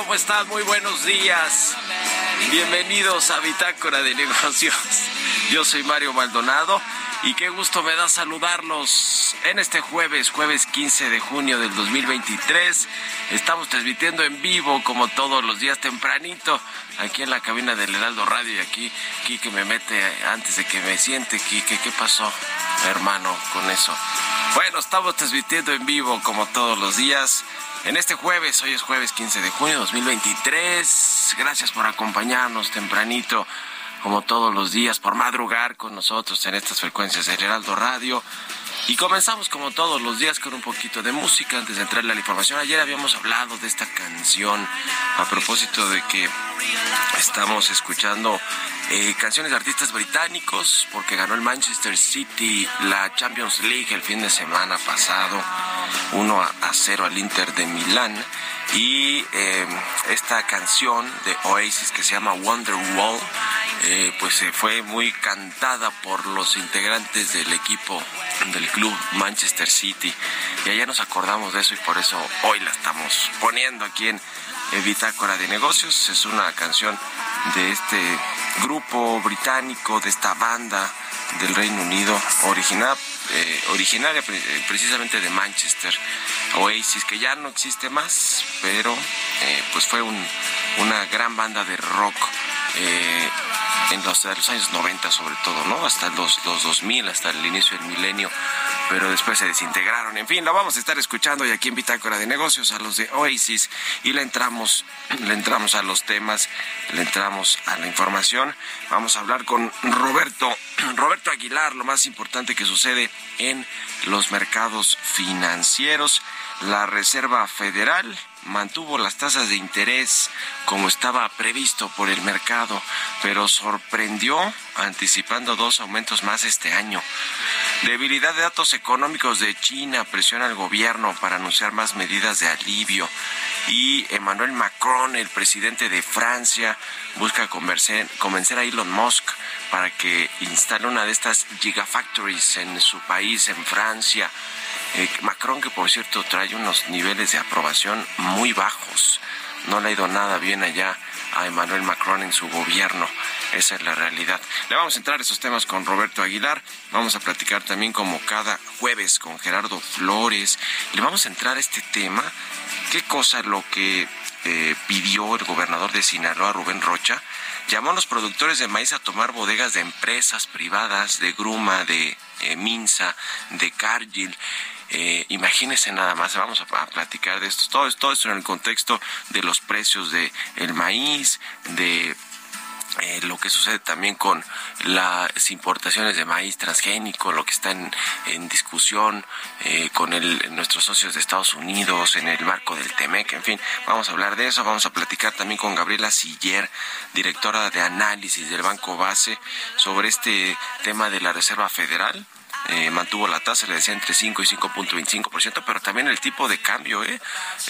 ¿Cómo están? Muy buenos días. Bienvenidos a Bitácora de Negocios. Yo soy Mario Maldonado y qué gusto me da saludarlos en este jueves, jueves 15 de junio del 2023. Estamos transmitiendo en vivo como todos los días tempranito aquí en la cabina del Heraldo Radio y aquí Quique me mete antes de que me siente. Quique, ¿qué pasó, hermano, con eso? Bueno, estamos transmitiendo en vivo como todos los días. En este jueves, hoy es jueves 15 de junio de 2023. Gracias por acompañarnos tempranito como todos los días, por madrugar con nosotros en estas frecuencias del Heraldo Radio. Y comenzamos como todos los días con un poquito de música antes de entrarle a la información. Ayer habíamos hablado de esta canción a propósito de que estamos escuchando eh, canciones de artistas británicos porque ganó el Manchester City la Champions League el fin de semana pasado 1 a 0 al Inter de Milán y eh, esta canción de Oasis que se llama Wonderwall eh, pues se fue muy cantada por los integrantes del equipo del club Manchester City. Y allá nos acordamos de eso y por eso hoy la estamos poniendo aquí en Bitácora de Negocios. Es una canción de este grupo británico, de esta banda del Reino Unido, eh, originaria eh, precisamente de Manchester, Oasis, que ya no existe más, pero eh, pues fue una gran banda de rock en los, los, años 90 sobre todo, ¿no? Hasta los, los 2000, hasta el inicio del milenio, pero después se desintegraron. En fin, la vamos a estar escuchando y aquí en Bitácora de Negocios a los de Oasis y le entramos, le entramos a los temas, le entramos a la información. Vamos a hablar con Roberto, Roberto Aguilar, lo más importante que sucede en los mercados financieros. La Reserva Federal mantuvo las tasas de interés como estaba previsto por el mercado, pero sorprendió anticipando dos aumentos más este año. Debilidad de datos económicos de China presiona al gobierno para anunciar más medidas de alivio. Y Emmanuel Macron, el presidente de Francia, busca convencer, convencer a Elon Musk para que instale una de estas gigafactories en su país, en Francia eh, Macron, que por cierto trae unos niveles de aprobación muy bajos. No le ha ido nada bien allá a Emmanuel Macron en su gobierno. Esa es la realidad. Le vamos a entrar a esos temas con Roberto Aguilar. Vamos a platicar también como cada jueves con Gerardo Flores. Le vamos a entrar a este tema. ¿Qué cosa lo que eh, pidió el gobernador de Sinaloa, Rubén Rocha? Llamó a los productores de maíz a tomar bodegas de empresas privadas, de Gruma, de eh, Minsa, de Cargill eh, imagínense nada más, vamos a, platicar de esto, todo, todo esto en el contexto de los precios del el maíz, de eh, lo que sucede también con las importaciones de maíz transgénico, lo que está en, discusión eh, con el, nuestros socios de Estados Unidos en el marco del TEMEC, en fin, vamos a hablar de eso, vamos a platicar también con Gabriela Siller, directora de análisis del Banco Base, sobre este tema de la Reserva Federal, eh, mantuvo la tasa, le decía entre 5 y 5.25%, pero también el tipo de cambio ¿eh?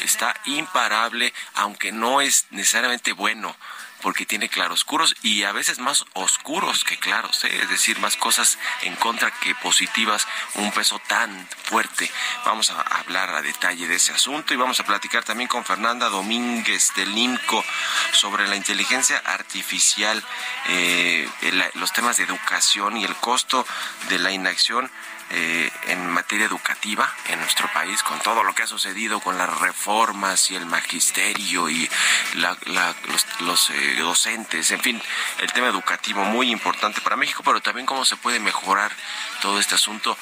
está imparable, aunque no es necesariamente bueno porque tiene claroscuros y a veces más oscuros que claros, ¿eh? es decir, más cosas en contra que positivas, un peso tan fuerte. Vamos a hablar a detalle de ese asunto y vamos a platicar también con Fernanda Domínguez del INCO sobre la inteligencia artificial, eh, los temas de educación y el costo de la inacción eh, en materia educativa en nuestro país, con todo lo que ha sucedido con las reformas y el magisterio y los, eh, docentes, en fin, el tema educativo muy importante para México, pero también cómo se puede mejorar todo este asunto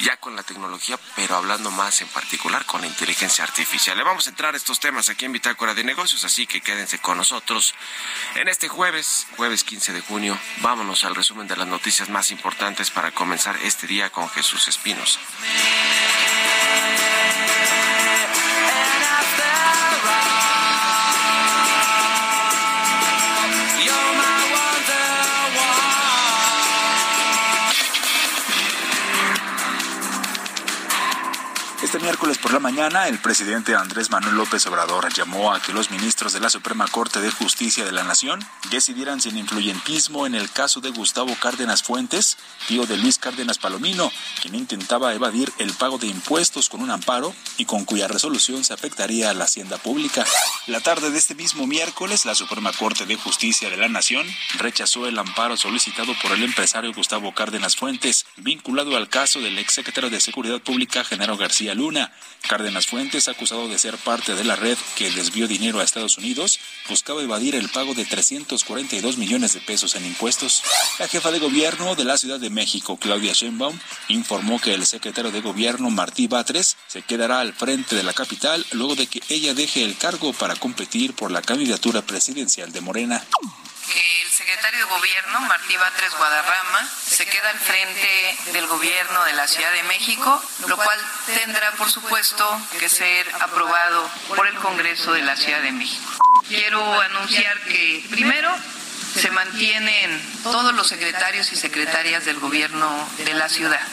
ya con la tecnología, pero hablando más en particular con la inteligencia artificial. Le vamos a entrar a estos temas aquí en Bitácora de Negocios, así que quédense con nosotros en este jueves, jueves 15 de junio. Vámonos al resumen de las noticias más importantes para comenzar este día con Jesús Espinos. Este miércoles por la mañana, el presidente Andrés Manuel López Obrador llamó a que los ministros de la Suprema Corte de Justicia de la Nación decidieran sin influyentismo en el caso de Gustavo Cárdenas Fuentes, tío de Luis Cárdenas Palomino, quien intentaba evadir el pago de impuestos con un amparo y con cuya resolución se afectaría a la hacienda pública. La tarde de este mismo miércoles, la Suprema Corte de Justicia de la Nación rechazó el amparo solicitado por el empresario Gustavo Cárdenas Fuentes, vinculado al caso del exsecretario de Seguridad Pública, Genaro García Luna Cárdenas Fuentes, acusado de ser parte de la red que desvió dinero a Estados Unidos, buscaba evadir el pago de 342 millones de pesos en impuestos. La jefa de gobierno de la Ciudad de México, Claudia Sheinbaum, informó que el secretario de gobierno, Martí Batres, se quedará al frente de la capital luego de que ella deje el cargo para competir por la candidatura presidencial de Morena. El secretario de Gobierno, Martí Batres Guadarrama, se queda al frente del Gobierno de la Ciudad de México, lo cual tendrá, por supuesto, que ser aprobado por el Congreso de la Ciudad de México. Quiero anunciar que, primero, se mantienen todos los secretarios y secretarias del Gobierno de la ciudad.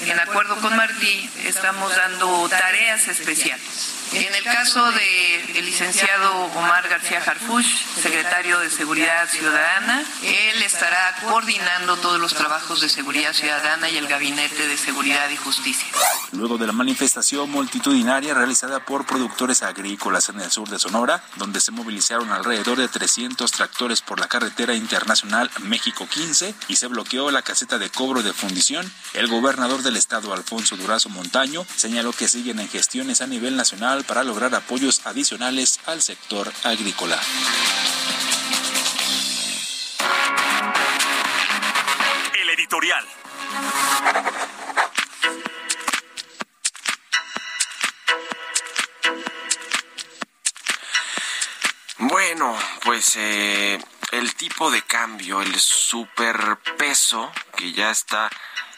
En acuerdo con Martí, estamos dando tareas especiales en el caso del licenciado Omar García Harfuch, secretario de Seguridad Ciudadana, él estará coordinando todos los trabajos de seguridad ciudadana y el Gabinete de Seguridad y Justicia. Luego de la manifestación multitudinaria realizada por productores agrícolas en el sur de Sonora, donde se movilizaron alrededor de 300 tractores por la carretera internacional México 15 y se bloqueó la caseta de cobro de fundición, el gobernador del estado Alfonso Durazo Montaño señaló que siguen en gestiones a nivel nacional para lograr apoyos adicionales al sector agrícola. El editorial. Bueno, pues eh, el tipo de cambio, el superpeso que ya está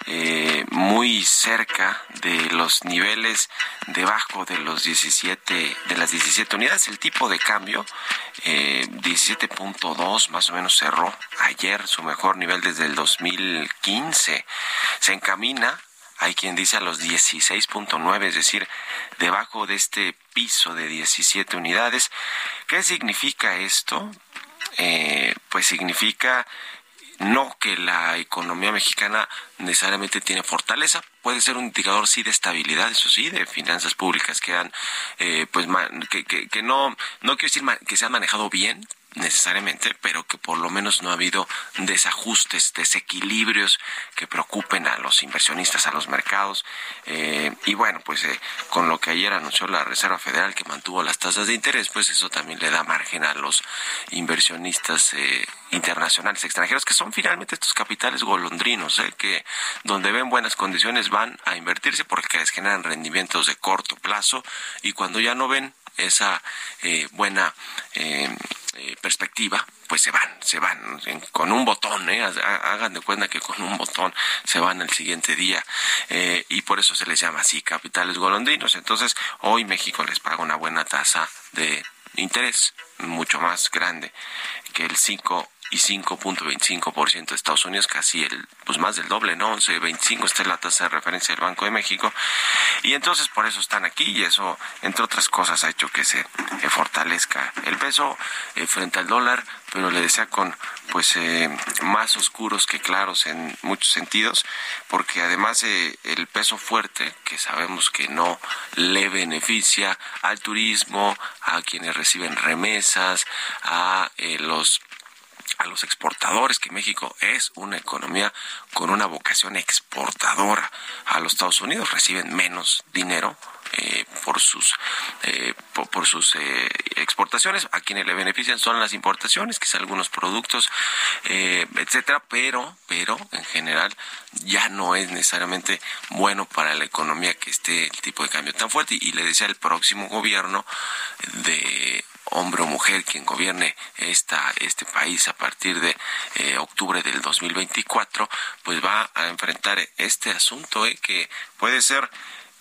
eh, muy cerca de los niveles debajo de los 17 de las 17 unidades. El tipo de cambio eh, 17.2 más o menos cerró ayer su mejor nivel desde el 2015 se encamina hay quien dice a los 16.9 es decir debajo de este piso de 17 unidades. Qué significa esto eh, pues significa no que la economía mexicana necesariamente tiene fortaleza, puede ser un indicador sí de estabilidad, eso sí, de finanzas públicas que han, eh, pues, que, que, que, no, no quiero decir que se han manejado bien, necesariamente, pero que por lo menos no ha habido desajustes, desequilibrios que preocupen a los inversionistas, a los mercados. Eh, y bueno, pues eh, con lo que ayer anunció la Reserva Federal que mantuvo las tasas de interés, pues eso también le da margen a los inversionistas eh, internacionales, extranjeros, que son finalmente estos capitales golondrinos, que donde ven buenas condiciones van a invertirse porque les generan rendimientos de corto plazo y cuando ya no ven esa buena eh, perspectiva, pues se van, se van con un botón, ¿eh? hagan de cuenta que con un botón se van el siguiente día eh, y por eso se les llama así capitales golondrinos. Entonces hoy México les paga una buena tasa de interés, mucho más grande que el 5 y 5.25% de Estados Unidos, casi el, pues más del doble, ¿no? 11.25 está la tasa de referencia del Banco de México. Y entonces por eso están aquí y eso, entre otras cosas, ha hecho que se fortalezca el peso eh, frente al dólar, pero le decía con pues eh, más oscuros que claros en muchos sentidos, porque además eh, el peso fuerte, que sabemos que no le beneficia al turismo, a quienes reciben remesas, a los a los exportadores, que México es una economía con una vocación exportadora. A los Estados Unidos reciben menos dinero eh, por sus eh, por, sus eh, exportaciones. A quienes le benefician son las importaciones quizá algunos productos etcétera. Pero pero en general ya no es necesariamente bueno para la economía que esté el tipo de cambio tan fuerte. Y le decía el próximo gobierno de hombre o mujer quien gobierne esta, este país a partir de eh, octubre del 2024, pues va a enfrentar este asunto eh, que puede ser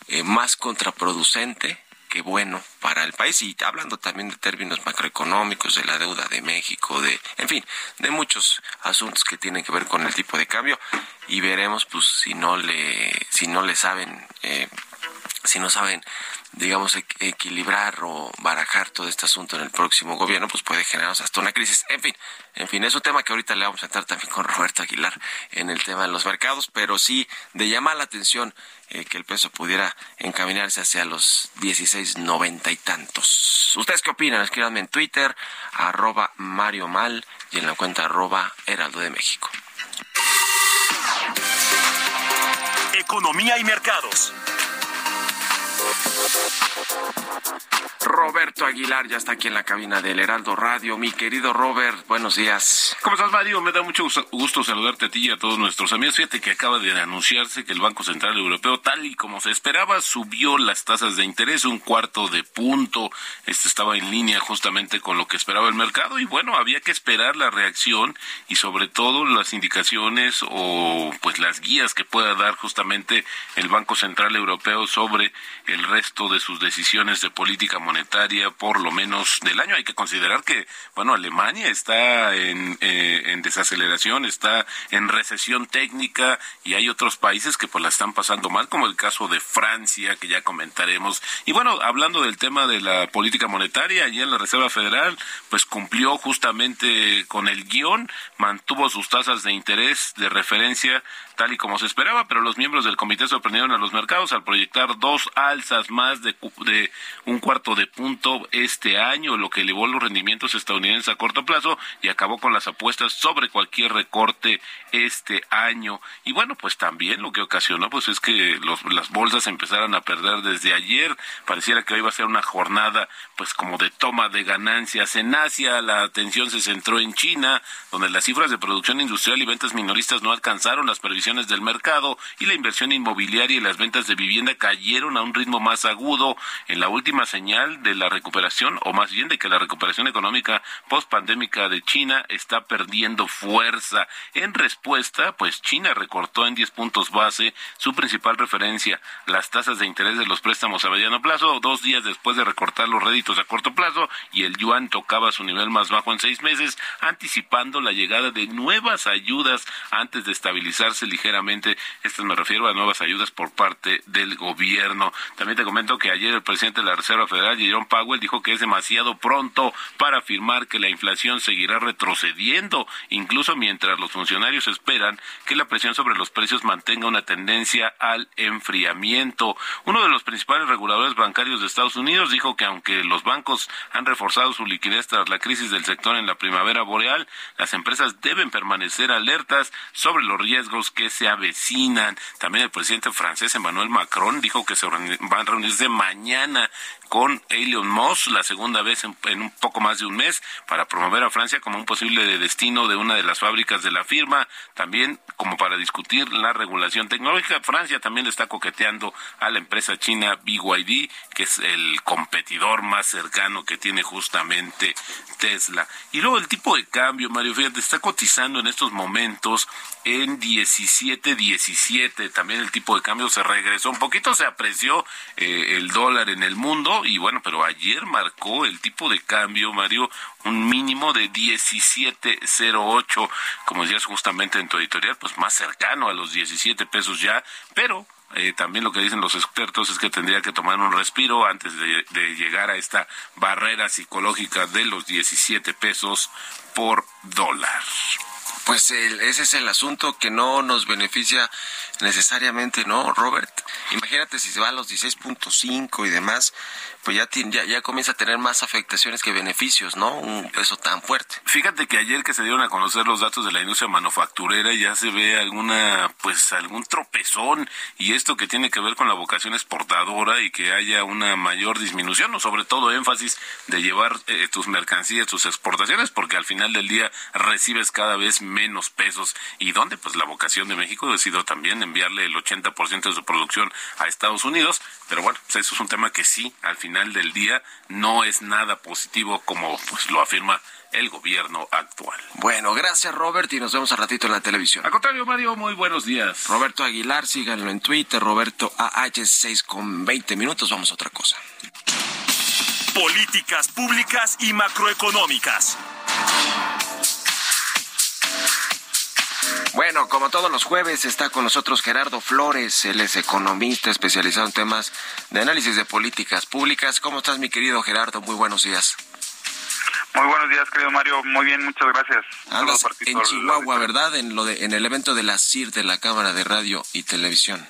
eh, más contraproducente que bueno para el país. Y hablando también de términos macroeconómicos de la deuda de México de en fin de muchos asuntos que tienen que ver con el tipo de cambio. Y veremos pues si no le si no le saben si no saben digamos, equilibrar o barajar todo este asunto en el próximo gobierno, pues puede generarnos hasta una crisis. En fin, en fin, es un tema que ahorita le vamos a entrar también con Roberto Aguilar en el tema de los mercados, pero sí de llamar la atención eh, que el peso pudiera encaminarse hacia los 16, noventa y tantos. ¿Ustedes qué opinan? Escríbanme en Twitter, arroba Mario Mal y en la cuenta arroba Heraldo de México. Economía y mercados. Roberto Aguilar ya está aquí en la cabina del Heraldo Radio. Mi querido Robert, buenos días. ¿Cómo estás, Mario? Me da mucho gusto saludarte a ti y a todos nuestros amigos. Fíjate que acaba de anunciarse que el Banco Central Europeo, tal y como se esperaba, subió las tasas de interés un cuarto de punto. Este estaba en línea justamente con lo que esperaba el mercado y bueno, había que esperar la reacción y sobre todo las indicaciones o pues las guías que pueda dar justamente el Banco Central Europeo sobre el resto de sus decisiones de política monetaria por lo menos del año. Hay que considerar que, bueno, Alemania está en, eh, en desaceleración, está en recesión técnica y hay otros países que pues la están pasando mal, como el caso de Francia, que ya comentaremos. Y bueno, hablando del tema de la política monetaria, allí en la Reserva Federal, pues cumplió justamente con el guion, mantuvo sus tasas de interés de referencia tal y como se esperaba, pero los miembros del comité sorprendieron a los mercados al proyectar dos alzas más de, de un cuarto de punto este año, lo que elevó los rendimientos estadounidenses a corto plazo y acabó con las apuestas sobre cualquier recorte este año. Y bueno, pues también lo que ocasionó pues es que los, las bolsas empezaran a perder desde ayer. Pareciera que hoy va a ser una jornada pues como de toma de ganancias en Asia. La atención se centró en China, donde las cifras de producción industrial y ventas minoristas no alcanzaron las previsiones del mercado y la inversión inmobiliaria y las ventas de vivienda cayeron a un ritmo más agudo en la última señal de la recuperación, o más bien de que la recuperación económica post-pandémica de China está perdiendo fuerza. En respuesta, pues China recortó en 10 puntos base su principal referencia, las tasas de interés de los préstamos a mediano plazo, dos días después de recortar los réditos a corto plazo, y el yuan tocaba su nivel más bajo en seis meses, anticipando la llegada de nuevas ayudas antes de estabilizarse ligeramente. Esto me refiero a nuevas ayudas por parte del gobierno. También te comento que ayer el presidente de la Reserva Federal, Jerome Powell, dijo que es demasiado pronto para afirmar que la inflación seguirá retrocediendo, incluso mientras los funcionarios esperan que la presión sobre los precios mantenga una tendencia al enfriamiento. Uno de los principales reguladores bancarios de Estados Unidos dijo que aunque los bancos han reforzado su liquidez tras la crisis del sector en la primavera boreal, las empresas deben permanecer alertas sobre los riesgos que se avecinan. También el presidente francés Emmanuel Macron dijo que se van a reunirse mañana con Elon Musk, la segunda vez en, un poco más de un mes, para promover a Francia como un posible destino de una de las fábricas de la firma, también como para discutir la regulación tecnológica. Francia también está coqueteando a la empresa china BYD, que es el competidor más cercano que tiene justamente Tesla. Y luego el tipo de cambio, Mario, fíjate, está cotizando en estos momentos en 17.17. También el tipo de cambio se regresó un poquito, se apreció eh, el dólar en el mundo y bueno, pero ayer marcó el tipo de cambio, Mario, un mínimo de 17.08, como decías justamente en tu editorial, pues más cercano a los 17 pesos ya, pero eh, también lo que dicen los expertos es que tendría que tomar un respiro antes de, de, llegar a esta barrera psicológica de los 17 pesos por dólar. Pues el, ese es el asunto que no nos beneficia necesariamente, ¿no, Robert? Imagínate si se va a los 16.5 y demás, pues ya, ya, ya comienza a tener más afectaciones que beneficios, ¿no? Un peso tan fuerte. Fíjate que ayer que se dieron a conocer los datos de la industria manufacturera ya se ve alguna, pues algún tropezón y esto que tiene que ver con la vocación exportadora y que haya una mayor disminución o sobre todo énfasis de llevar eh, tus mercancías, tus exportaciones, porque al final del día recibes cada vez menos pesos y donde pues la vocación de México ha sido también enviarle el 80% de su producción a Estados Unidos, pero bueno, pues eso es un tema que sí, al final del día no es nada positivo como pues lo afirma el gobierno actual. Bueno, gracias Robert y nos vemos a ratito en la televisión. Al contrario, Mario, muy buenos días. Roberto Aguilar, síganlo en Twitter, Roberto AH6 con 20 minutos, vamos a otra cosa. Políticas públicas y macroeconómicas. Bueno, como todos los jueves está con nosotros Gerardo Flores, él es economista especializado en temas de análisis de políticas públicas. ¿Cómo estás, mi querido Gerardo? Muy buenos días. Muy buenos días, querido Mario. Muy bien, muchas gracias. Andas en Chihuahua, ¿verdad? En lo de, en el evento de la CIR de la Cámara de Radio y Televisión.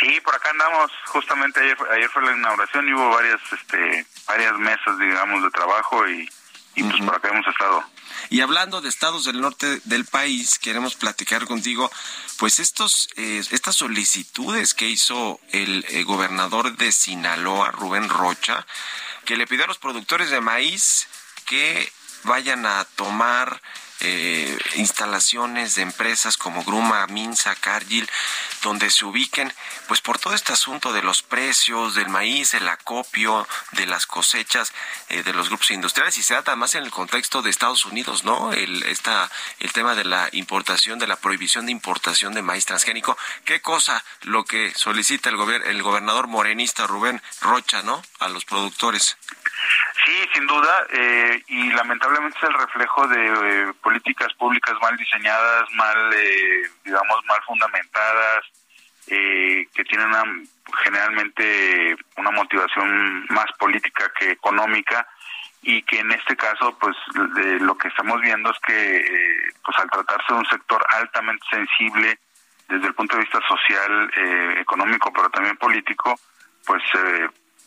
Sí, por acá andamos. Justamente ayer, ayer fue la inauguración y hubo varias, este, varias mesas, digamos, de trabajo y y pues por acá hemos estado. Y hablando de estados del norte del país, queremos platicar contigo, pues estos, eh, estas solicitudes que hizo el eh, gobernador de Sinaloa, Rubén Rocha, que le pidió a los productores de maíz que vayan a tomar eh, instalaciones de empresas como Gruma, Minsa, Cargill, donde se ubiquen, pues por todo este asunto de los precios del maíz, el acopio, de las cosechas eh, de los grupos industriales y se da además en el contexto de Estados Unidos, ¿no? El, esta, el tema de la importación, de la prohibición de importación de maíz transgénico. ¿Qué cosa lo que solicita el, gober el gobernador morenista Rubén Rocha, ¿no? A los productores. Sí, sin duda, eh, y lamentablemente es el reflejo de eh, políticas públicas mal diseñadas, mal, eh, digamos, mal fundamentadas, que tienen una, generalmente una motivación más política que económica y que en este caso, pues, lo que estamos viendo es que, pues, al tratarse de un sector altamente sensible desde el punto de vista social, económico, pero también político, pues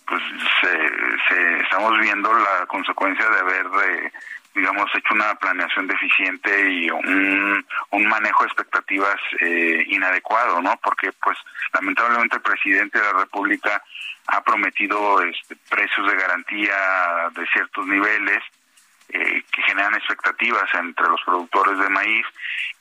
pues se, estamos viendo la consecuencia de haber eh, digamos hecho una planeación deficiente y un, un manejo de expectativas eh, inadecuado no porque pues lamentablemente el presidente de la república ha prometido este, precios de garantía de ciertos niveles eh, que generan expectativas entre los productores de maíz.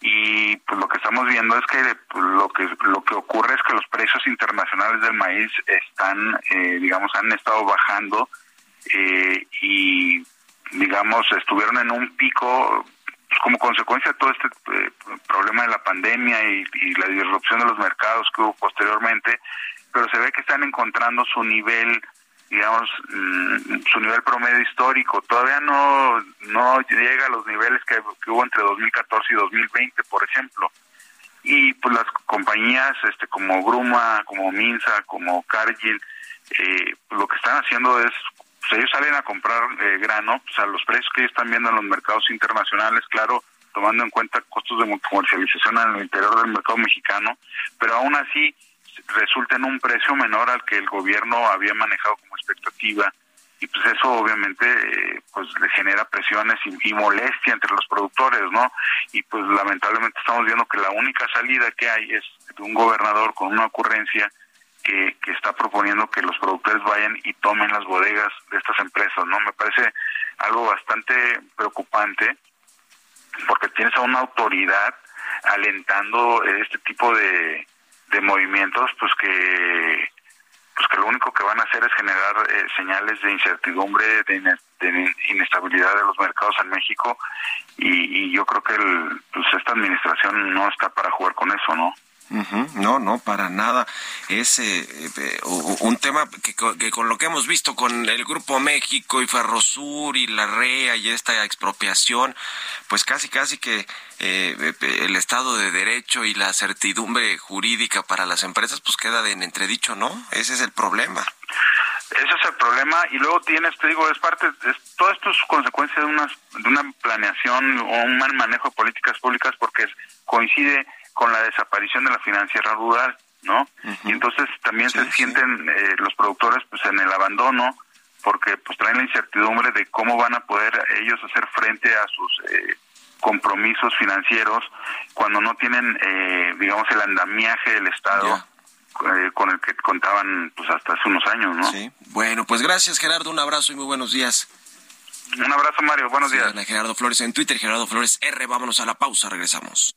Y pues lo que estamos viendo es que pues, lo que lo que ocurre es que los precios internacionales del maíz están eh, digamos han estado bajando eh, y digamos estuvieron en un pico pues, como consecuencia de todo este problema de la pandemia y la disrupción de los mercados que hubo posteriormente pero se ve que están encontrando su nivel digamos, mm, su nivel promedio histórico. Todavía no, no llega a los niveles que, hubo entre 2014 y 2020, por ejemplo. Y pues las compañías este como Gruma, como Minsa, como Cargill, eh, pues, lo que están haciendo es, pues ellos salen a comprar eh, grano, pues a los precios que ellos están viendo en los mercados internacionales, claro, tomando en cuenta costos de comercialización en el interior del mercado mexicano, pero aún así resulta en un precio menor al que el gobierno había manejado como expectativa y pues eso obviamente eh, pues le genera presiones y, molestia entre los productores, ¿no? Y pues lamentablemente estamos viendo que la única salida que hay es de un gobernador con una ocurrencia que, que está proponiendo que los productores vayan y tomen las bodegas de estas empresas, ¿no? Me parece algo bastante preocupante porque tienes a una autoridad alentando este tipo de, de movimientos pues que pues que lo único que van a hacer es generar eh, señales de incertidumbre, de, inestabilidad de los mercados en México y, yo creo que el, pues esta administración no está para jugar con eso, ¿no? No, no, para nada. Es eh, eh, un tema que, con lo que hemos visto con el Grupo México y Ferrosur y la REA y esta expropiación, pues casi, casi que eh, el Estado de Derecho y la certidumbre jurídica para las empresas, pues queda en entredicho, ¿no? Ese es el problema. Ese es el problema y luego tienes, te digo, es parte, es, todo esto es consecuencia de una, de una planeación o un mal manejo de políticas públicas porque coincide con la desaparición de la financiera rural, ¿no? Y entonces también se sienten eh, los productores pues en el abandono porque pues traen la incertidumbre de cómo van a poder ellos hacer frente a sus eh, compromisos financieros cuando no tienen eh, digamos el andamiaje del Estado. con el que contaban pues hasta hace unos años, ¿no? Sí. Bueno, pues gracias Gerardo, un abrazo y muy buenos días. Un abrazo Mario, buenos días. Gerardo Flores en Twitter, Gerardo Flores R, vámonos a la pausa, regresamos.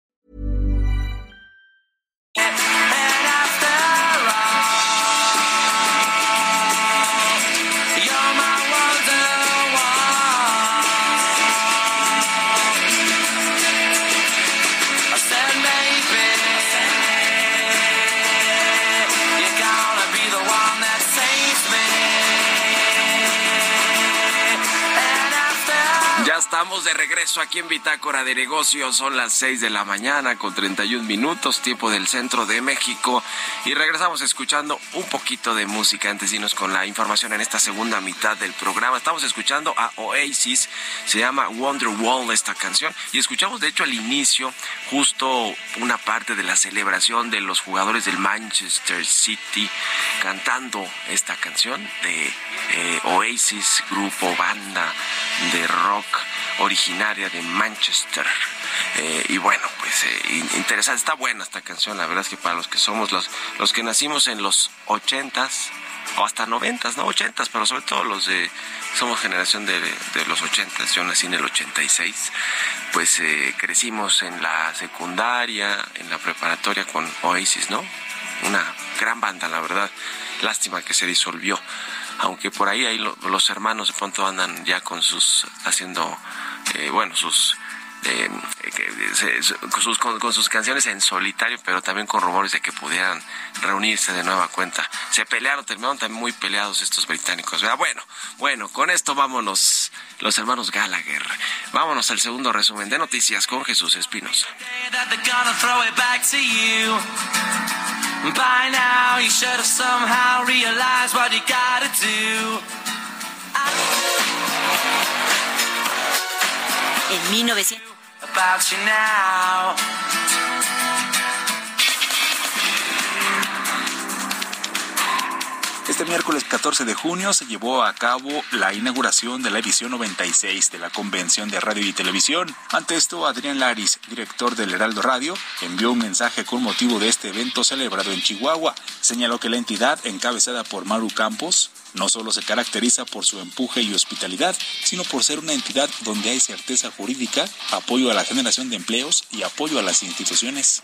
De regreso aquí en Bitácora de Negocios. Son las 6 de la mañana con 31 minutos, tiempo del centro de México. Y regresamos escuchando un poquito de música antes de irnos con la información en esta segunda mitad del programa. Estamos escuchando a Oasis, se llama Wonderwall esta canción. Y escuchamos de hecho al inicio justo una parte de la celebración de los jugadores del Manchester City cantando esta canción de eh, Oasis, grupo, banda de rock originaria de Manchester. Eh, y bueno, pues eh, in- interesante, está buena esta canción, la verdad es que para los que somos los, los que nacimos en los ochentas o hasta noventas, no ochentas, pero sobre todo los de, somos generación de, de los ochentas, yo nací en el 86, pues eh, crecimos en la secundaria, en la preparatoria con Oasis, ¿no? Una gran banda, la verdad, lástima que se disolvió aunque por ahí, ahí lo- los hermanos de pronto andan ya con sus haciendo eh, bueno sus eh, con, sus, con, sus canciones en solitario pero también con rumores de que pudieran reunirse de nueva cuenta. Se pelearon terminaron también muy peleados estos británicos ¿verdad? bueno bueno con esto vámonos los hermanos Gallagher. Vámonos al segundo resumen de noticias con Jesús Espinos that they're gonna throw it back to you. By now, you should have somehow realized what you gotta do. En 1900. About you now. Este miércoles 14 de junio se llevó a cabo la inauguración de la edición 96 de la Convención de Radio y Televisión. Ante esto, Adrián Laris, director del Heraldo Radio, envió un mensaje con motivo de este evento celebrado en Chihuahua. Señaló que la entidad, encabezada por Maru Campos, no solo se caracteriza por su empuje y hospitalidad, sino por ser una entidad donde hay certeza jurídica, apoyo a la generación de empleos y apoyo a las instituciones.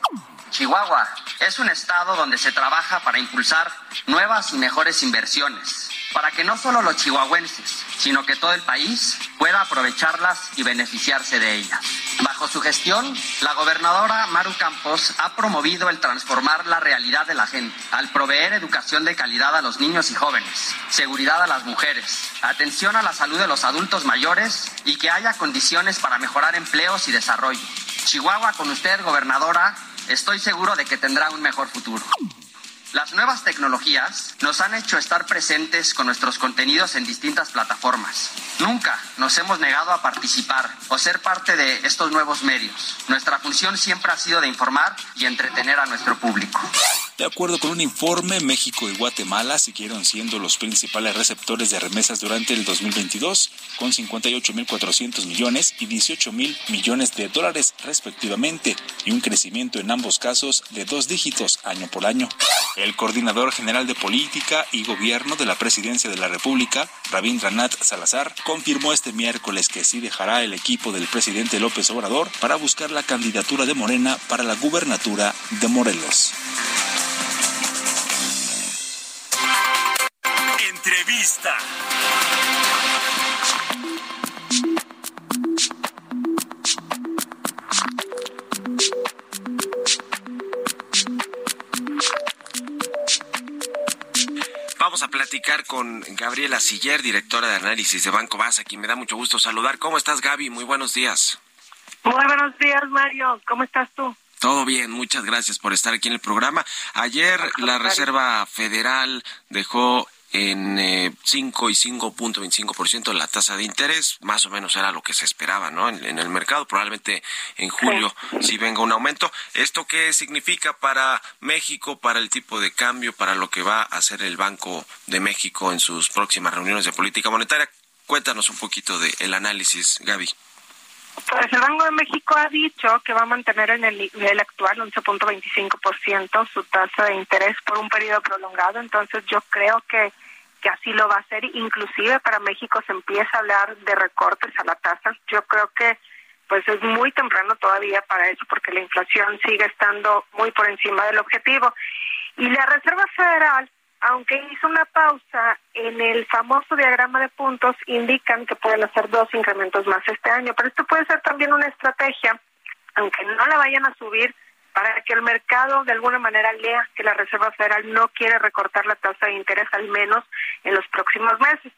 Chihuahua es un estado donde se trabaja para impulsar nuevas y mejores inversiones, para que no solo los chihuahuenses, sino que todo el país pueda aprovecharlas y beneficiarse de ellas. Bajo su gestión, la gobernadora Maru Campos ha promovido el transformar la realidad de la gente, al proveer educación de calidad a los niños y jóvenes, seguridad a las mujeres, atención a la salud de los adultos mayores y que haya condiciones para mejorar empleos y desarrollo. Chihuahua, con usted, gobernadora, estoy seguro de que tendrá un mejor futuro. Las nuevas tecnologías nos han hecho estar presentes con nuestros contenidos en distintas plataformas. Nunca nos hemos negado a participar o ser parte de estos nuevos medios. Nuestra función siempre ha sido de informar y entretener a nuestro público. De acuerdo con un informe, México y Guatemala siguieron siendo los principales receptores de remesas durante el 2022, con 58.400 millones y 18.000 millones de dólares respectivamente, y un crecimiento en ambos casos de dos dígitos año por año. El coordinador general de política y gobierno de la presidencia de la República, Rabindranath Salazar, confirmó este miércoles que sí dejará el equipo del presidente López Obrador para buscar la candidatura de Morena para la gubernatura de Morelos. Entrevista. Vamos a platicar con Gabriela Siller, directora de análisis de Banco Basa, quien me da mucho gusto saludar. ¿Cómo estás, Gaby? Muy buenos días. Muy buenos días, Mario. ¿Cómo estás tú? Todo bien, muchas gracias por estar aquí en el programa. Ayer la Reserva Federal dejó en eh, 5 y 5.25% la tasa de interés, más o menos era lo que se esperaba, ¿no? En, el mercado, probablemente en julio sí. venga un aumento. ¿Esto qué significa para México, para el tipo de cambio, para lo que va a hacer el Banco de México en sus próximas reuniones de política monetaria? Cuéntanos un poquito del el análisis, Gaby. Pues el Banco de México ha dicho que va a mantener en el nivel actual 11.25% su tasa de interés por un periodo prolongado, entonces yo creo que, que así lo va a hacer, inclusive para México se empieza a hablar de recortes a la tasa, yo creo que pues es muy temprano todavía para eso porque la inflación sigue estando muy por encima del objetivo. Y la Reserva Federal aunque hizo una pausa en el famoso diagrama de puntos, indican que pueden hacer dos incrementos más este año. Pero esto puede ser también una estrategia, aunque no la vayan a subir, para que el mercado de alguna manera lea que la Reserva Federal no quiere recortar la tasa de interés al menos en los próximos meses.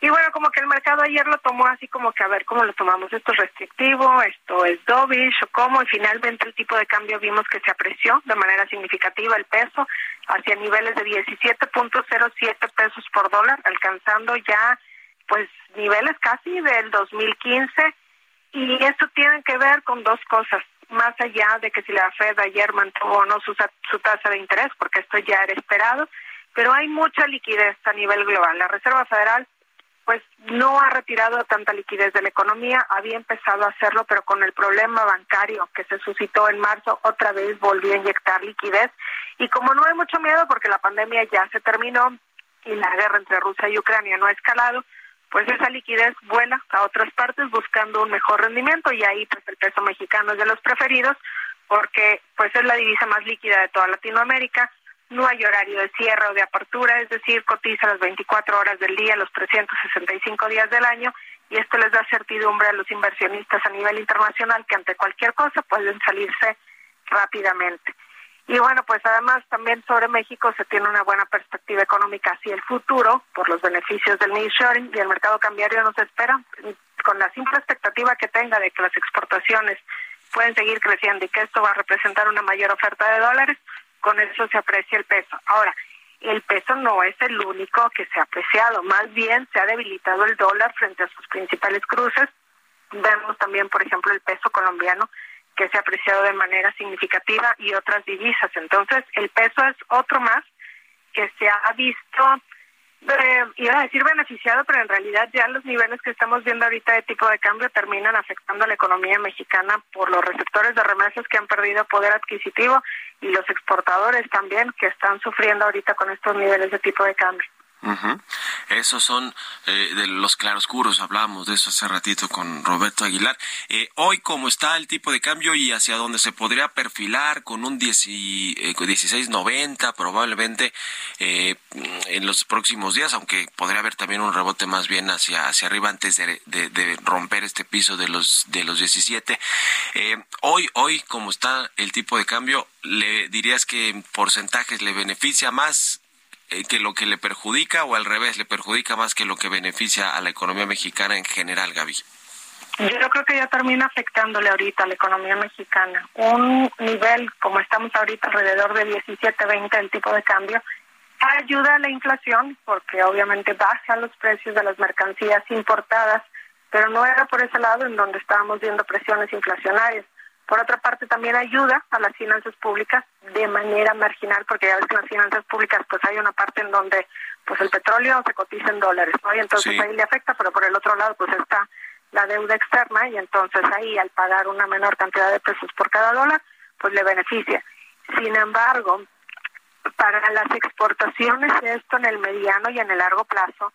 Y bueno, como que el mercado ayer lo tomó así como que a ver cómo lo tomamos. Esto es restrictivo, esto es dovish o cómo. Y finalmente el tipo de cambio vimos que se apreció de manera significativa el peso hacia niveles de 17.07 pesos por dólar, alcanzando ya pues niveles casi del 2015. Y esto tiene que ver con dos cosas, más allá de que si la Fed ayer mantuvo o no su, su tasa de interés, porque esto ya era esperado, pero hay mucha liquidez a nivel global. La Reserva Federal pues no ha retirado tanta liquidez de la economía, había empezado a hacerlo, pero con el problema bancario que se suscitó en marzo, otra vez volvió a inyectar liquidez. Y como no hay mucho miedo porque la pandemia ya se terminó y la guerra entre Rusia y Ucrania no ha escalado, pues esa liquidez vuela a otras partes buscando un mejor rendimiento. Y ahí pues el peso mexicano es de los preferidos porque pues es la divisa más líquida de toda Latinoamérica no hay horario de cierre o de apertura, es decir, cotiza las 24 horas del día, los 365 días del año, y esto les da certidumbre a los inversionistas a nivel internacional que ante cualquier cosa pueden salirse rápidamente. Y bueno, pues además también sobre México se tiene una buena perspectiva económica hacia el futuro por los beneficios del nearshoring y el mercado cambiario nos espera con la simple expectativa que tenga de que las exportaciones pueden seguir creciendo y que esto va a representar una mayor oferta de dólares, con eso se aprecia el peso. Ahora, el peso no es el único que se ha apreciado, más bien se ha debilitado el dólar frente a sus principales cruces. Vemos también, por ejemplo, el peso colombiano que se ha apreciado de manera significativa y otras divisas. Entonces, el peso es otro más que se ha visto eh, iba a decir beneficiado, pero en realidad ya los niveles que estamos viendo ahorita de tipo de cambio terminan afectando a la economía mexicana por los receptores de remesas que han perdido poder adquisitivo y los exportadores también que están sufriendo ahorita con estos niveles de tipo de cambio. Esos son eh, de los claroscuros, hablábamos de eso hace ratito con Roberto Aguilar. Eh, hoy, ¿cómo está el tipo de cambio y hacia dónde se podría perfilar con un 16.90 eh, probablemente en los próximos días, aunque podría haber también un rebote más bien hacia, hacia arriba antes de, de romper este piso de los, de los 17. hoy, hoy, ¿cómo está el tipo de cambio? ¿Le dirías que en porcentajes le beneficia más eh, que lo que le perjudica o al revés le perjudica más que lo que beneficia a la economía mexicana en general, Gaby? Yo creo que ya termina afectándole ahorita a la economía mexicana. Un nivel como estamos ahorita alrededor de 17, 20 el tipo de cambio ayuda a la inflación porque obviamente baja los precios de las mercancías importadas, pero no era por ese lado en donde estábamos viendo presiones inflacionarias. Por otra parte, también ayuda a las finanzas públicas de manera marginal, porque ya ves que en las finanzas públicas pues hay una parte en donde pues el petróleo se cotiza en dólares, ¿no? Y entonces ahí le afecta, pero por el otro lado pues está la deuda externa y entonces ahí al pagar una menor cantidad de pesos por cada dólar, pues le beneficia. Sin embargo, para las exportaciones esto en el mediano y en el largo plazo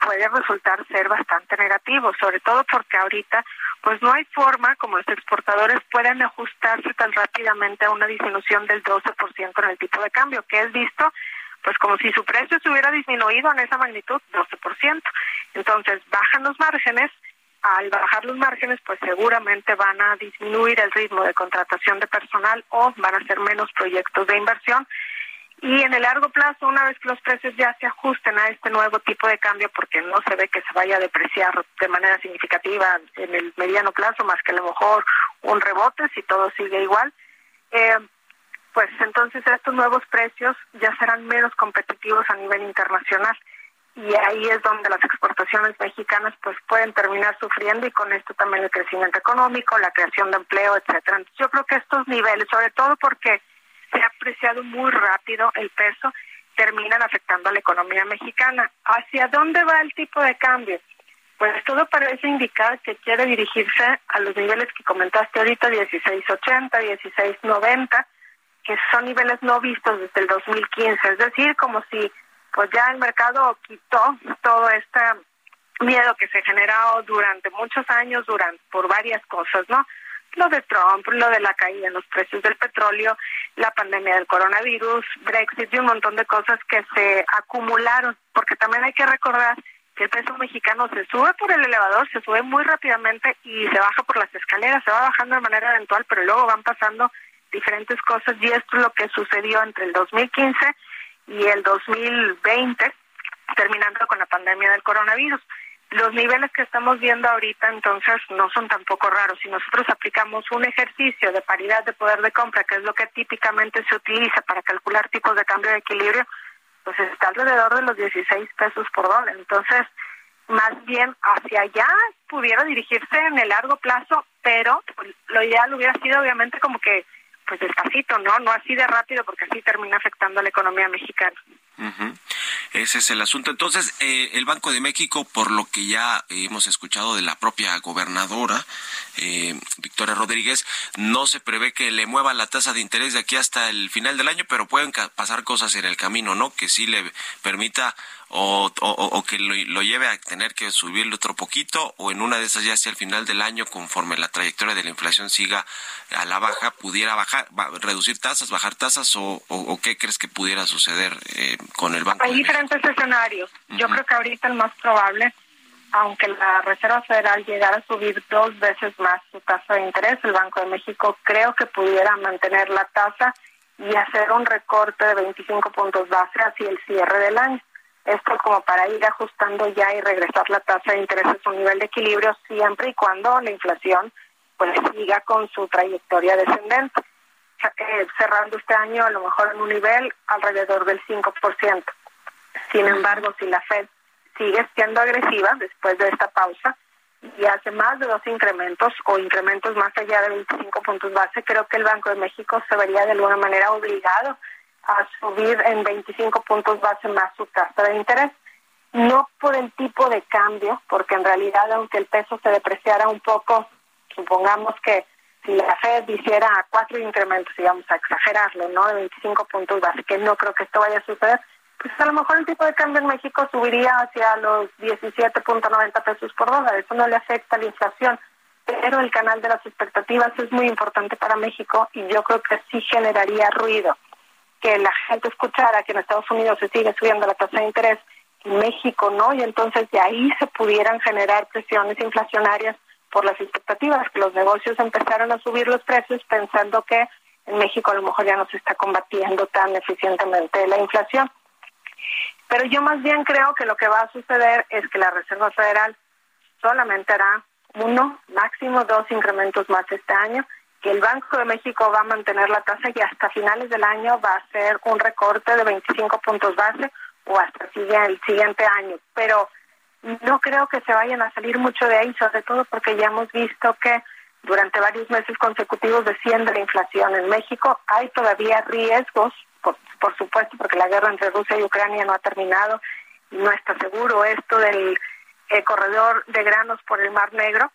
puede resultar ser bastante negativo, sobre todo porque ahorita pues no hay forma como los exportadores puedan ajustarse tan rápidamente a una disminución del 12% en el tipo de cambio, que es visto pues como si su precio se hubiera disminuido en esa magnitud 12%. Entonces, bajan los márgenes, al bajar los márgenes, pues seguramente van a disminuir el ritmo de contratación de personal o van a ser menos proyectos de inversión y en el largo plazo, una vez que los precios ya se ajusten a este nuevo tipo de cambio, porque no se ve que se vaya a depreciar de manera significativa en el mediano plazo, más que a lo mejor un rebote si todo sigue igual, eh, pues entonces estos nuevos precios ya serán menos competitivos a nivel internacional. y ahí es donde las exportaciones mexicanas pues pueden terminar sufriendo y con esto también el crecimiento económico, la creación de empleo, etcétera. Yo creo que estos niveles, sobre todo porque se ha apreciado muy rápido el peso, terminan afectando a la economía mexicana. ¿Hacia dónde va el tipo de cambio? Pues todo parece indicar que quiere dirigirse a los niveles que comentaste ahorita, 16.80, 16.90, que son niveles no vistos desde el 2015. Es decir, como si pues ya el mercado quitó todo este miedo que se generó durante muchos años durante por varias cosas, ¿no? Lo de Trump, lo de la caída en los precios del petróleo, la pandemia del coronavirus, Brexit y un montón de cosas que se acumularon, porque también hay que recordar que el peso mexicano se sube por el elevador, se sube muy rápidamente y se baja por las escaleras, se va bajando de manera eventual, pero luego van pasando diferentes cosas y esto es lo que sucedió entre el 2015 y el 2020, terminando con la pandemia del coronavirus. Los niveles que estamos viendo ahorita entonces no son tampoco raros. Si nosotros aplicamos un ejercicio de paridad de poder de compra, que es lo que típicamente se utiliza para calcular tipos de cambio de equilibrio, pues está alrededor de los 16 pesos por dólar. Entonces, más bien hacia allá pudiera dirigirse en el largo plazo, pero lo ideal hubiera sido obviamente como que pues despacito, ¿no? No así de rápido porque así termina afectando a la economía mexicana. Ese es el asunto. Entonces, eh, el Banco de México, por lo que ya hemos escuchado de la propia gobernadora, eh, Victoria Rodríguez, no se prevé que le mueva la tasa de interés de aquí hasta el final del año, pero pueden pasar cosas en el camino, ¿no? Que sí le permita o, o, que lo, lleve a tener que subirle otro poquito o en una de esas ya hacia el final del año conforme la trayectoria de la inflación siga a la baja pudiera bajar reducir tasas bajar tasas o, o, qué crees que pudiera suceder eh, con el banco hay diferentes escenarios. Yo creo que ahorita el más probable aunque la Reserva Federal llegara a subir dos veces más su tasa de interés el Banco de México creo que pudiera mantener la tasa y hacer un recorte de 25 puntos base hacia el cierre del año esto como para ir ajustando ya y regresar la tasa de interés a su nivel de equilibrio siempre y cuando la inflación pues siga con su trayectoria descendente, eh, cerrando este año a lo mejor en un nivel alrededor del 5%. Sin embargo, si la Fed sigue siendo agresiva después de esta pausa y hace más de dos incrementos o incrementos más allá de 25 puntos base, creo que el Banco de México se vería de alguna manera obligado a subir en 25 puntos base más su tasa de interés. No por el tipo de cambio, porque en realidad aunque el peso se depreciara un poco, supongamos que si la Fed hiciera cuatro incrementos, digamos a exagerarlo, ¿no? De 25 puntos base, que no creo que esto vaya a suceder, pues a lo mejor el tipo de cambio en México subiría hacia los 17.90 pesos por dólar. Eso no le afecta a la inflación, pero el canal de las expectativas es muy importante para México y yo creo que sí generaría ruido que la gente escuchara que en Estados Unidos se sigue subiendo la tasa de interés, en México no, y entonces de ahí se pudieran generar presiones inflacionarias por las expectativas, que los negocios empezaron a subir los precios pensando que en México a lo mejor ya no se está combatiendo tan eficientemente la inflación. Pero yo más bien creo que lo que va a suceder es que la Reserva Federal solamente hará uno, máximo dos incrementos más este año el Banco de México va a mantener la tasa y hasta finales del año va a hacer un recorte de 25 puntos base o hasta el siguiente año. Pero no creo que se vayan a salir mucho de ahí, sobre todo porque ya hemos visto que durante varios meses consecutivos desciende la inflación en México. Hay todavía riesgos, por, por supuesto, porque la guerra entre Rusia y Ucrania no ha terminado y no está seguro esto del eh, corredor de granos por el Mar Negro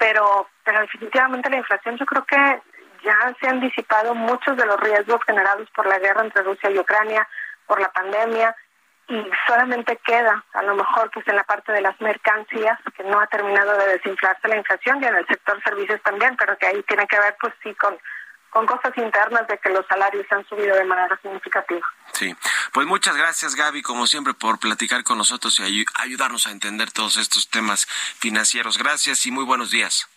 pero, pero definitivamente la inflación yo creo que ya se han disipado muchos de los riesgos generados por la guerra entre Rusia y Ucrania, por la pandemia, y solamente queda, a lo mejor, pues en la parte de las mercancías, que no ha terminado de desinflarse la inflación, y en el sector servicios también, pero que ahí tiene que ver, pues sí, con, con cosas internas de que los salarios han subido de manera significativa. Sí, pues muchas gracias Gaby, como siempre, por platicar con nosotros y ayudarnos a entender todos estos temas financieros. Gracias y muy buenos días.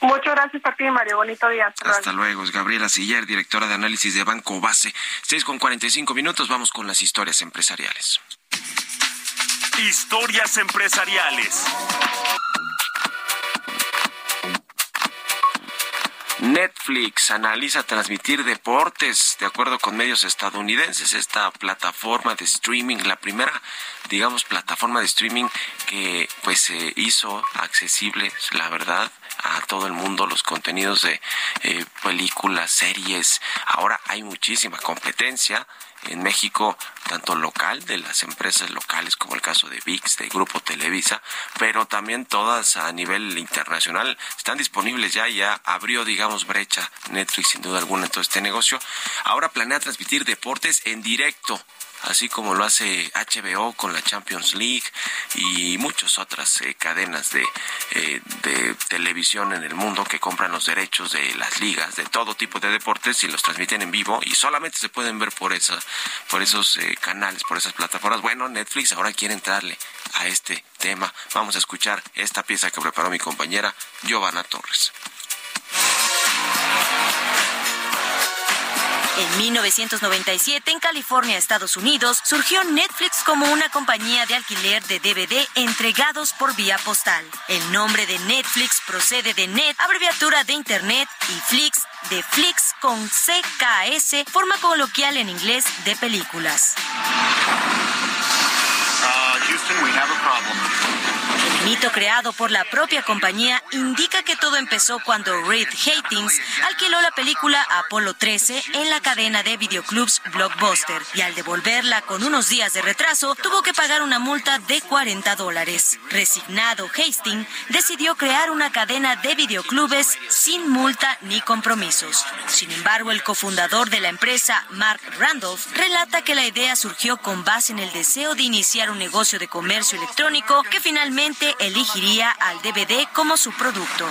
Muchas gracias a ti, Mario. Bonito día. Hasta, luego. Es Gabriela Siller, directora de análisis de Banco Base. Seis con cuarenta y cinco minutos. Vamos con las historias empresariales. Historias empresariales. Netflix analiza transmitir deportes de acuerdo con medios estadounidenses. Esta plataforma de streaming, la primera, digamos, plataforma de streaming que pues se hizo accesible, la verdad, a todo el mundo los contenidos de eh, películas, series. Ahora hay muchísima competencia en México, tanto local, de las empresas locales, como el caso de VIX, de Grupo Televisa, pero también todas a nivel internacional están disponibles ya, ya abrió, digamos, brecha Netflix sin duda alguna en todo este negocio. Ahora planea transmitir deportes en directo así como lo hace HBO con la Champions League y muchas otras eh, cadenas de, eh, de televisión en el mundo que compran los derechos de las ligas, de todo tipo de deportes y los transmiten en vivo y solamente se pueden ver por, esa, por esos eh, canales, por esas plataformas. Bueno, Netflix ahora quiere entrarle a este tema. Vamos a escuchar esta pieza que preparó mi compañera Giovanna Torres. En 1997, en California, Estados Unidos, surgió Netflix como una compañía de alquiler de DVD entregados por vía postal. El nombre de Netflix procede de Net, abreviatura de Internet, y Flix, de Flix con CKS, forma coloquial en inglés de películas. Mito creado por la propia compañía indica que todo empezó cuando Reed Hastings alquiló la película Apolo 13 en la cadena de videoclubs Blockbuster y al devolverla con unos días de retraso tuvo que pagar una multa de 40 dólares. Resignado, Hastings decidió crear una cadena de videoclubes sin multa ni compromisos. Sin embargo, el cofundador de la empresa, Mark Randolph, relata que la idea surgió con base en el deseo de iniciar un negocio de comercio electrónico que finalmente elegiría al DVD como su producto.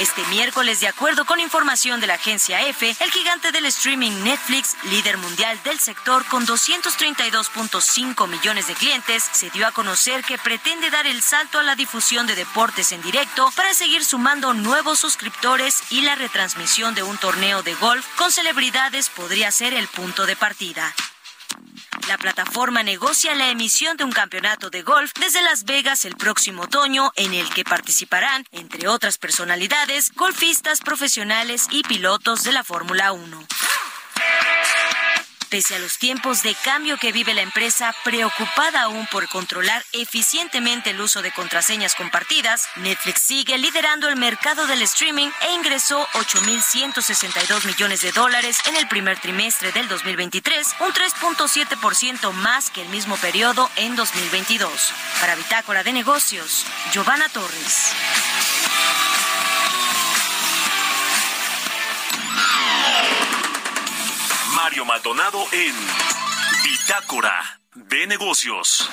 Este miércoles, de acuerdo con información de la agencia EFE, el gigante del streaming Netflix, líder mundial del sector con 232.5 millones de clientes, se dio a conocer que pretende dar el salto a la difusión de deportes en directo para seguir sumando nuevos suscriptores y la retransmisión de un torneo de golf con celebridades podría ser el punto de partida. La plataforma negocia la emisión de un campeonato de golf desde Las Vegas el próximo otoño, en el que participarán, entre otras personalidades, golfistas profesionales y pilotos de la Fórmula 1. Pese a los tiempos de cambio que vive la empresa, preocupada aún por controlar eficientemente el uso de contraseñas compartidas, Netflix sigue liderando el mercado del streaming e ingresó 8.162 millones de dólares en el primer trimestre del 2023, un 3.7% más que el mismo periodo en 2022. Para Bitácora de Negocios, Giovanna Torres. Mario Maldonado en Bitácora de Negocios.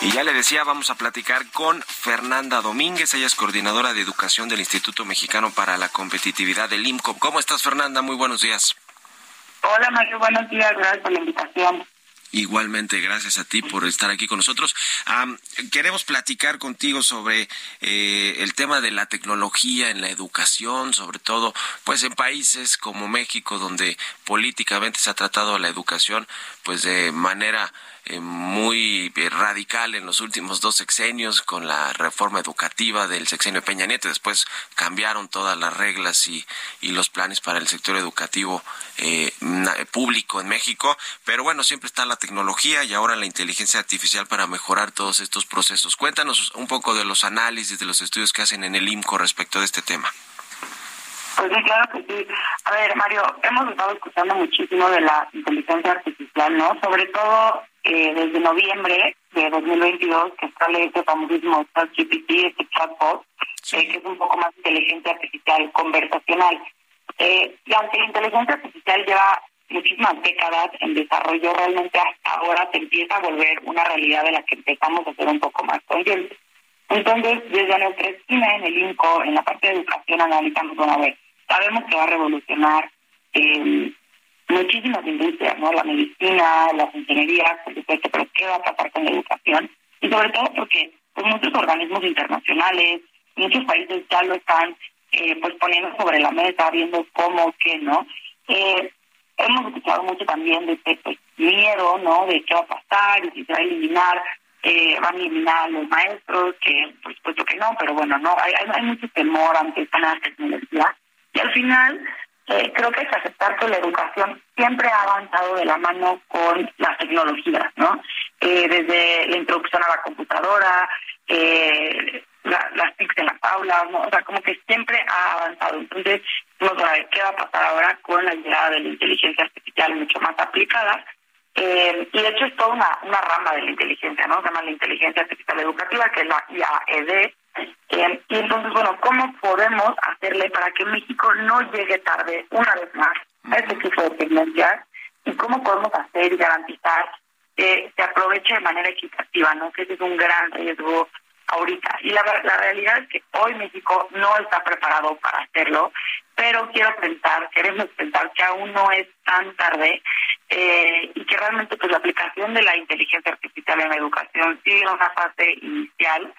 Y ya le decía, vamos a platicar con Fernanda Domínguez, ella es coordinadora de educación del Instituto Mexicano para la Competitividad del IMCO. ¿Cómo estás, Fernanda? Muy buenos días. Hola, Mario, buenos días, gracias por la invitación. Igualmente, gracias a ti por estar aquí con nosotros. queremos platicar contigo sobre eh, el tema de la tecnología en la educación, sobre todo pues en países como México, donde políticamente se ha tratado la educación pues de manera eh, muy eh, radical en los últimos dos sexenios con la reforma educativa del sexenio Peña Nieto. Después cambiaron todas las reglas y, y los planes para el sector educativo eh, público en México. Pero bueno, siempre está la tecnología y ahora la inteligencia artificial para mejorar todos estos procesos. Cuéntanos un poco de los análisis, de los estudios que hacen en el IMCO respecto de este tema. Pues sí, claro que sí. A ver, Mario, hemos estado escuchando muchísimo de la inteligencia artificial, ¿no? Sobre todo eh, desde noviembre de 2022 que sale este famosísimo ChatGPT, este chatbot, eh, que es un poco más inteligencia artificial conversacional. Eh, la inteligencia artificial lleva muchísimas décadas en desarrollo, realmente hasta ahora se empieza a volver una realidad de la que empezamos a ser un poco más conscientes. Entonces, desde nuestra esquina en el INCO, en la parte de educación, analizamos, bueno, a ver, sabemos que va a revolucionar eh, muchísimas industrias, ¿no? La medicina, las ingenierías, por supuesto, pero ¿qué va a pasar con la educación? Y sobre todo porque pues, muchos organismos internacionales, muchos países ya lo están eh, pues poniendo sobre la mesa, viendo cómo, qué, ¿no? Eh, hemos escuchado mucho también de pues, miedo, ¿no? De qué va a pasar y si se va a eliminar, eh, van a eliminar a los maestros, que por supuesto que no, pero bueno, no, hay, hay, mucho temor ante esta nueva tecnología. Y al final, eh, creo que que aceptar que la educación siempre ha avanzado de la mano con las tecnologías, ¿no? Eh, desde la introducción a la computadora, eh, las TICs en las aulas, ¿no? O sea, como que siempre ha avanzado. Entonces, vamos a ver qué va a pasar ahora con la llegada de la inteligencia artificial mucho más aplicada. Eh, y de hecho es toda una, una rama de la inteligencia, ¿no? Se llama la inteligencia artificial educativa, que es la IAED. Eh, y entonces, bueno, ¿cómo podemos hacerle para que México no llegue tarde una vez más a este tipo de tecnologías? ¿Y cómo podemos hacer y garantizar que se aproveche de manera equitativa, ¿no? Que ese es un gran riesgo ahorita. Y la, la realidad es que hoy México no está preparado para hacerlo, pero quiero pensar, queremos pensar que aún no es tan tarde eh, y que realmente pues la aplicación de la inteligencia artificial en la educación sigue en una fase inicial.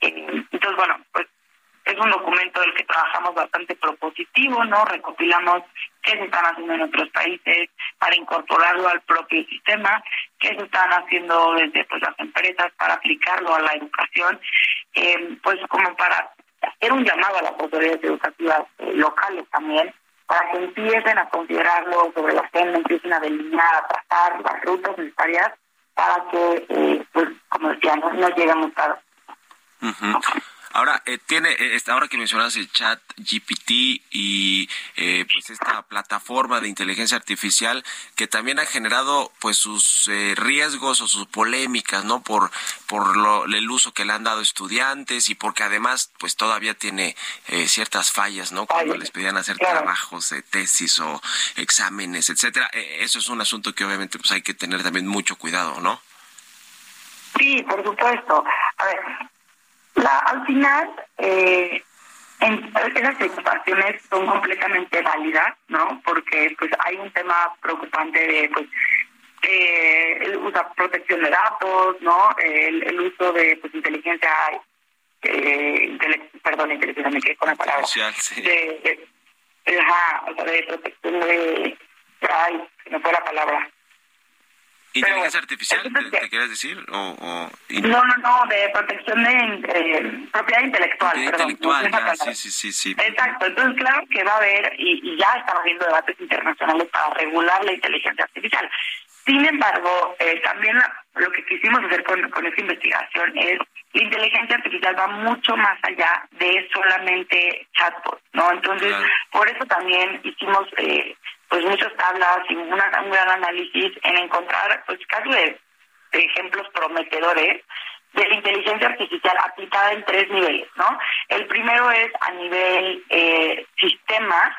Eh, entonces, bueno, pues es un documento del que trabajamos bastante propositivo, ¿no? Recopilamos qué se están haciendo en otros países para incorporarlo al propio sistema, qué se están haciendo desde pues, las empresas para aplicarlo a la educación, eh, pues como para hacer un llamado a las autoridades educativas eh, locales también, para que empiecen a considerarlo sobre la agenda, empiecen a delinear, a trazar las rutas necesarias para que, eh, pues como decía, no, no lleguemos tarde. Ahora, eh, tiene, eh, ahora que mencionas el chat GPT y eh, pues esta plataforma de inteligencia artificial que también ha generado pues sus riesgos o sus polémicas, ¿no? Por, por lo, el uso que le han dado estudiantes y porque además pues todavía tiene ciertas fallas, ¿no? Cuando les pedían hacer trabajos de tesis o exámenes, etcétera. eso es un asunto que obviamente pues hay que tener también mucho cuidado, ¿no? Sí, por supuesto. A ver, la, al final, eh, esas preocupaciones son completamente válidas, ¿no? Porque pues hay un tema preocupante de pues eh, el uso de protección de datos, ¿no? El, uso de pues inteligencia, eh, perdón, inteligencia, me quedé con la palabra. Social, sí. de, de, ajá, o sea, de protección de, ay, no fue la palabra. ¿Inteligencia artificial, te, quieres decir? O, No, no, no, de protección de propiedad intelectual. Propiedad intelectual, sí, sí, sí, sí. Exacto, entonces claro que va a haber, y, ya están habiendo debates internacionales para regular la inteligencia artificial. Sin embargo, eh, también lo que quisimos hacer con, con esta investigación es la inteligencia artificial va mucho más allá de solamente chatbot, ¿no? Entonces, por eso también hicimos eh, pues muchas tablas y un gran análisis en encontrar pues casos de, ejemplos prometedores de la inteligencia artificial aplicada en tres niveles, ¿no? El primero es a nivel eh, sistema,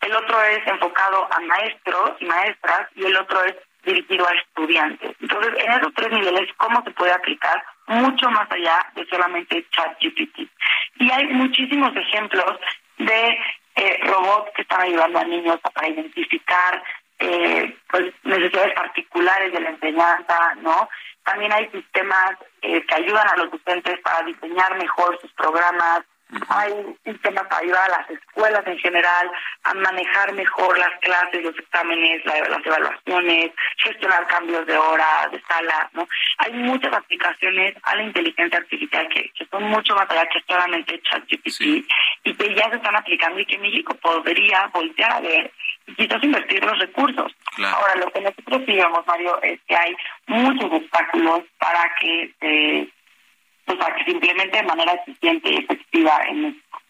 el otro es enfocado a maestros y maestras y el otro es dirigido a estudiantes. Entonces, en esos tres niveles, ¿cómo se puede aplicar mucho más allá de solamente ChatGPT? Y hay muchísimos ejemplos de eh, robots que están ayudando a niños para identificar eh, pues, necesidades particulares de la enseñanza, ¿no? También hay sistemas eh, que ayudan a los docentes para diseñar mejor sus programas, hay sistemas para ayudar a las escuelas en general a manejar mejor las clases, los exámenes, las evaluaciones, gestionar cambios de hora, de sala, ¿no? Hay muchas aplicaciones a la inteligencia artificial que, son mucho más allá que solamente ChatGPT y que ya se están aplicando y que México podría voltear a ver y quizás invertir los recursos. Ahora, lo que nosotros digamos, Mario, es que hay muchos obstáculos para que se o sea, que se implemente de manera eficiente y efectiva en México.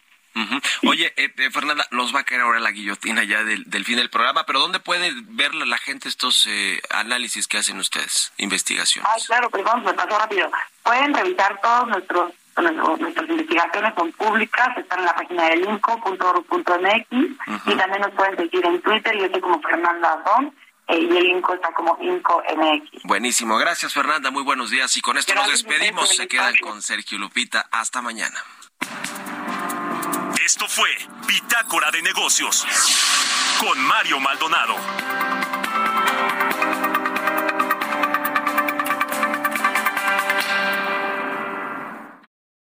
Oye, eh, eh, Fernanda, nos va a caer ahora la guillotina ya del, fin del programa, pero ¿dónde puede ver la gente estos eh, análisis que hacen ustedes, investigaciones? Ah, claro, pero vamos, a pasar rápido. Pueden revisar todos nuestros nuestras investigaciones son públicas, están en la página del inco.org.mx y también nos pueden seguir en Twitter, yo soy como Fernanda Don eh, y el INCO está como INCO MX. Buenísimo, gracias Fernanda, muy buenos días y con esto nos despedimos, se quedan con Sergio Lupita, hasta mañana. Esto fue Bitácora de Negocios con Mario Maldonado.